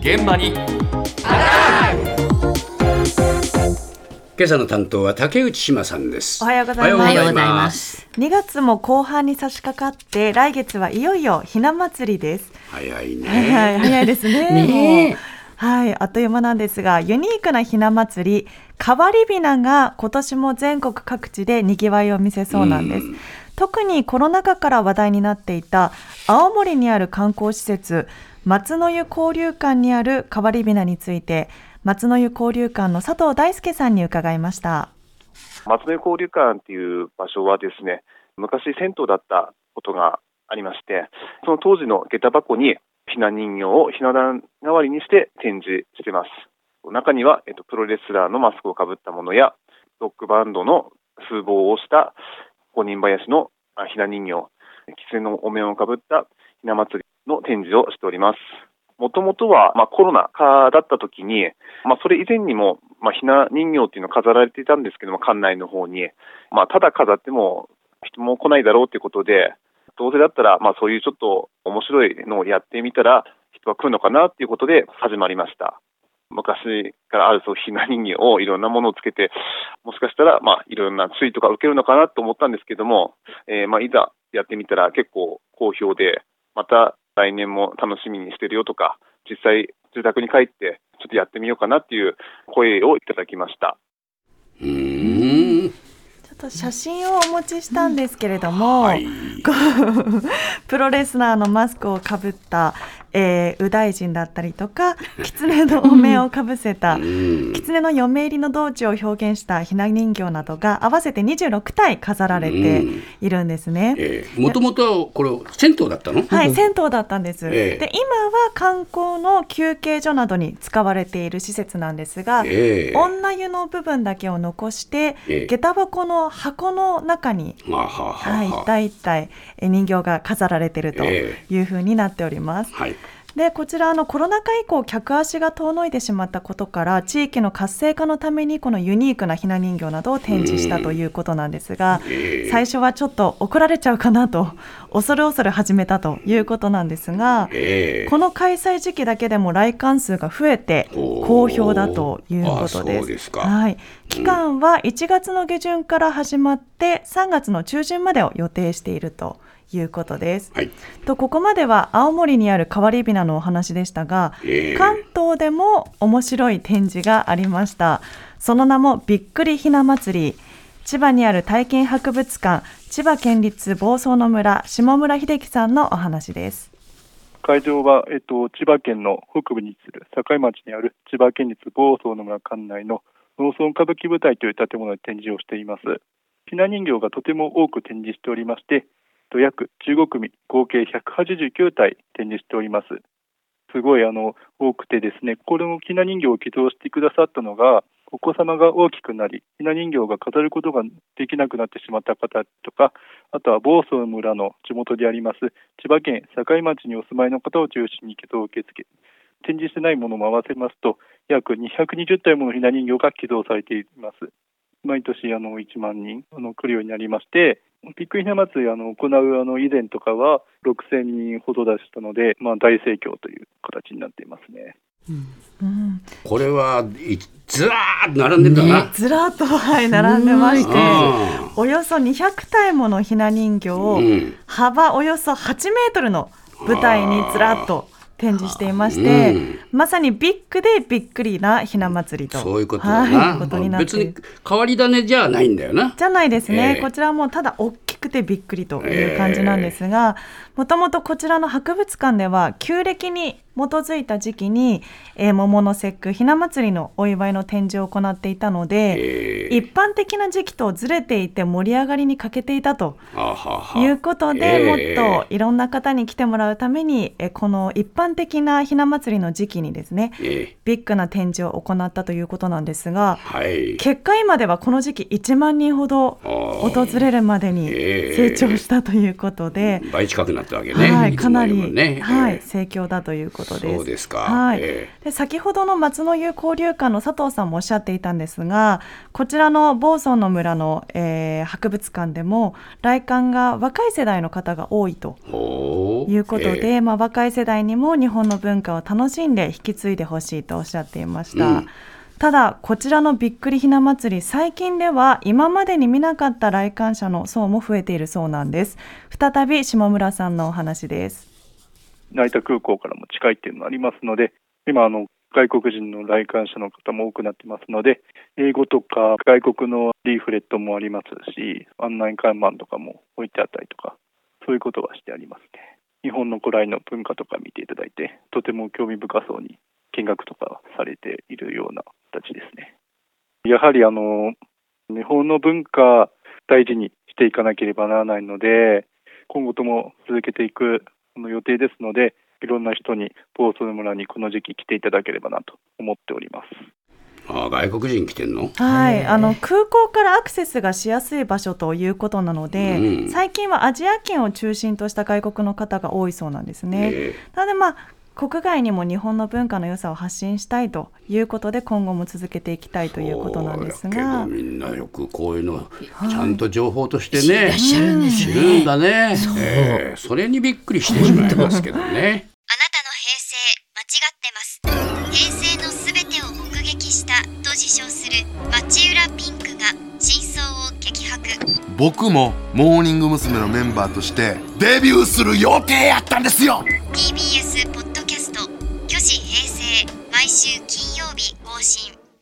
現場に今朝の担当は竹内島さんです。おはようございますおはようございます。2月も後半に差し掛かって来月はいよいよひな祭りです。早いね。はい、早いですね。はい、あっという間なんですが、ユニークなひな祭り、変わりびなが今年も全国各地で賑わいを見せそうなんです。特にコロナ禍から話題になっていた青森にある観光施設、松の湯交流館にある変わりびなについて、松の湯交流館の佐藤大輔さんに伺いました。松の湯交流館っていう場所はですね、昔銭湯だったことがありまして、その当時の下駄箱にひな人形をひな壇代わりにして展示してます。中には、えっと、プロレスラーのマスクをかぶったものや、ロックバンドの風貌をした五人林のひな人形、狐のお面をかぶったひな祭りの展示をしております。もともとは、まあ、コロナ禍だった時に、まあ、それ以前にも、まあ、ひな人形っていうのを飾られていたんですけども、館内の方に、まあ、ただ飾っても人も来ないだろうということで、どうせだったら、まあ、そういうちょっと面白いのをやってみたら、人は来るのかなっていうことで始まりました。昔からあるそうひな人形をいろんなものをつけて、もしかしたら、まあ、いろんなツイートが受けるのかなと思ったんですけども、えーまあ、いざやってみたら結構好評で、また来年も楽しみにしてるよとか、実際住宅に帰ってちょっとやってみようかなっていう声をいただきました。うーん。ちょっと写真をお持ちしたんですけれども、はい。こうプロレスラーのマスクをかぶった、えー、右大臣だったりとか 狐のお面をかぶせたうん。狐の嫁入りの道中を表現したひな人形などが合わせて26体飾られているんですね。ええもともとこれ銭湯だったの？はい、銭湯だったんです。ええで、今は観光の休憩所などに使われている施設なんですが、ええ女湯の部分だけを残して、ええ下駄箱の箱の中にはい、一はあ体人形が飾られているとえいうふうになっております。はい。でこちらあのコロナ禍以降客足が遠のいてしまったことから地域の活性化のためにこのユニークなひな人形などを展示したということなんですが、ええ。最初はちょっと怒られちゃうかなと恐る恐る始めたということなんですが、ええこの開催時期だけでも来館数が増えて好評だということです。はい。期間は1月の下旬から始まって3月の中旬までを予定しているということです。はい。とここまでは青森にある変わりびなのお話でしたが、ええ関東でも面白い展示がありました。その名もびっくりひな祭り。千葉にある体験博物館、千葉県立房総の村下村秀樹さんのお話です。会場は、えっと、千葉県の北部に位置する境町にある千葉県立房総の村館内の農村歌舞伎舞台という建物で展示をしています。ひな人形がとても多く展示しておりまして、と約15組、合計189体展示しております。すごいあの多くてですね、これのひな人形を寄贈してくださったのが、お子様が大きくなり、ひな人形が飾ることができなくなってしまった方とか、あとは房総村の地元であります千葉県境町にお住まいの方を中心に寄贈を受け付け、展示してないものも合わせますと、約220体ものひな人形が寄贈されています。毎年あの1万人あの来るようになりまして、ビッグひな祭りあの行うあの以前とかは6000人ほどでしたので、まあ、大盛況という形になっていますね。うん、これはいずらーっと並んでんだな。ずらっと、はい、並んでまして、あおよそ200体ものひな人形を、うん幅およそ8メートルの舞台にずらっと展示していまして、うん。まさにビッグでびっくりなひな祭りと、そういうことだはい、な。ことになって別に変わり種じゃないんだよな。じゃないですね、ええ。こちらはもうただ大きくてびっくりという感じなんですが、もともとこちらの博物館では旧暦に基づいた時期に、えー桃の節句ひな祭りのお祝いの展示を行っていたので、ええ一般的な時期とずれていて盛り上がりに欠けていたということで、ええもっといろんな方に来てもらうためにえこの一般的なひな祭りの時期にですねええビッグな展示を行ったということなんですがはい。結果今ではこの時期1万人ほど訪れるまでにええ成長したということで、倍近くなっったわけね。はい、かなり、ね。はい、ええ盛況だということです。そうですか。はいえで先ほどの松の湯交流館の佐藤さんもおっしゃっていたんですがこちらの房総の村の、えー博物館でも来館が若い世代の方が多いということで、ええまあ、若い世代にも日本の文化を楽しんで引き継いでほしいとおっしゃっていました。うんただこちらのびっくりひな祭り最近では今までに見なかった来館者の層も増えているそうなんです再び下村さんのお話です成田空港からも近いっていうのがありますので、今、あの外国人の来館者の方も多くなってますので、英語とか外国のリーフレットもありますし、案内看板とかも置いてあったりとか、そういうことがしてありますね。日本の古来の文化とか見ていただいて、とても興味深そうに見学とかされているような形ですね。やはりあの日本の文化大事にしていかなければならないので、今後とも続けていくあの予定ですので、いろんな人に房総の村にこの時期来ていただければなと思っております。ああ外国人来てんの？はい、あの空港からアクセスがしやすい場所ということなので、うん最近はアジア圏を中心とした外国の方が多いそうなんですね。えなのでまあ国外にも日本の文化の良さを発信したいということで今後も続けていきたいということなんですそうやがけどみんなよくこういうのちゃんと情報としてね、いらっしゃるんね。んだね。ええそれにびっくりしてしまいますけどね。あなたの平成間違ってます。平成のすべてを目撃したと自称する町浦ピンクが真相を激白。僕もモーニング娘。のメンバーとしてデビューする予定やったんですよ。TBS 毎週金曜日更新。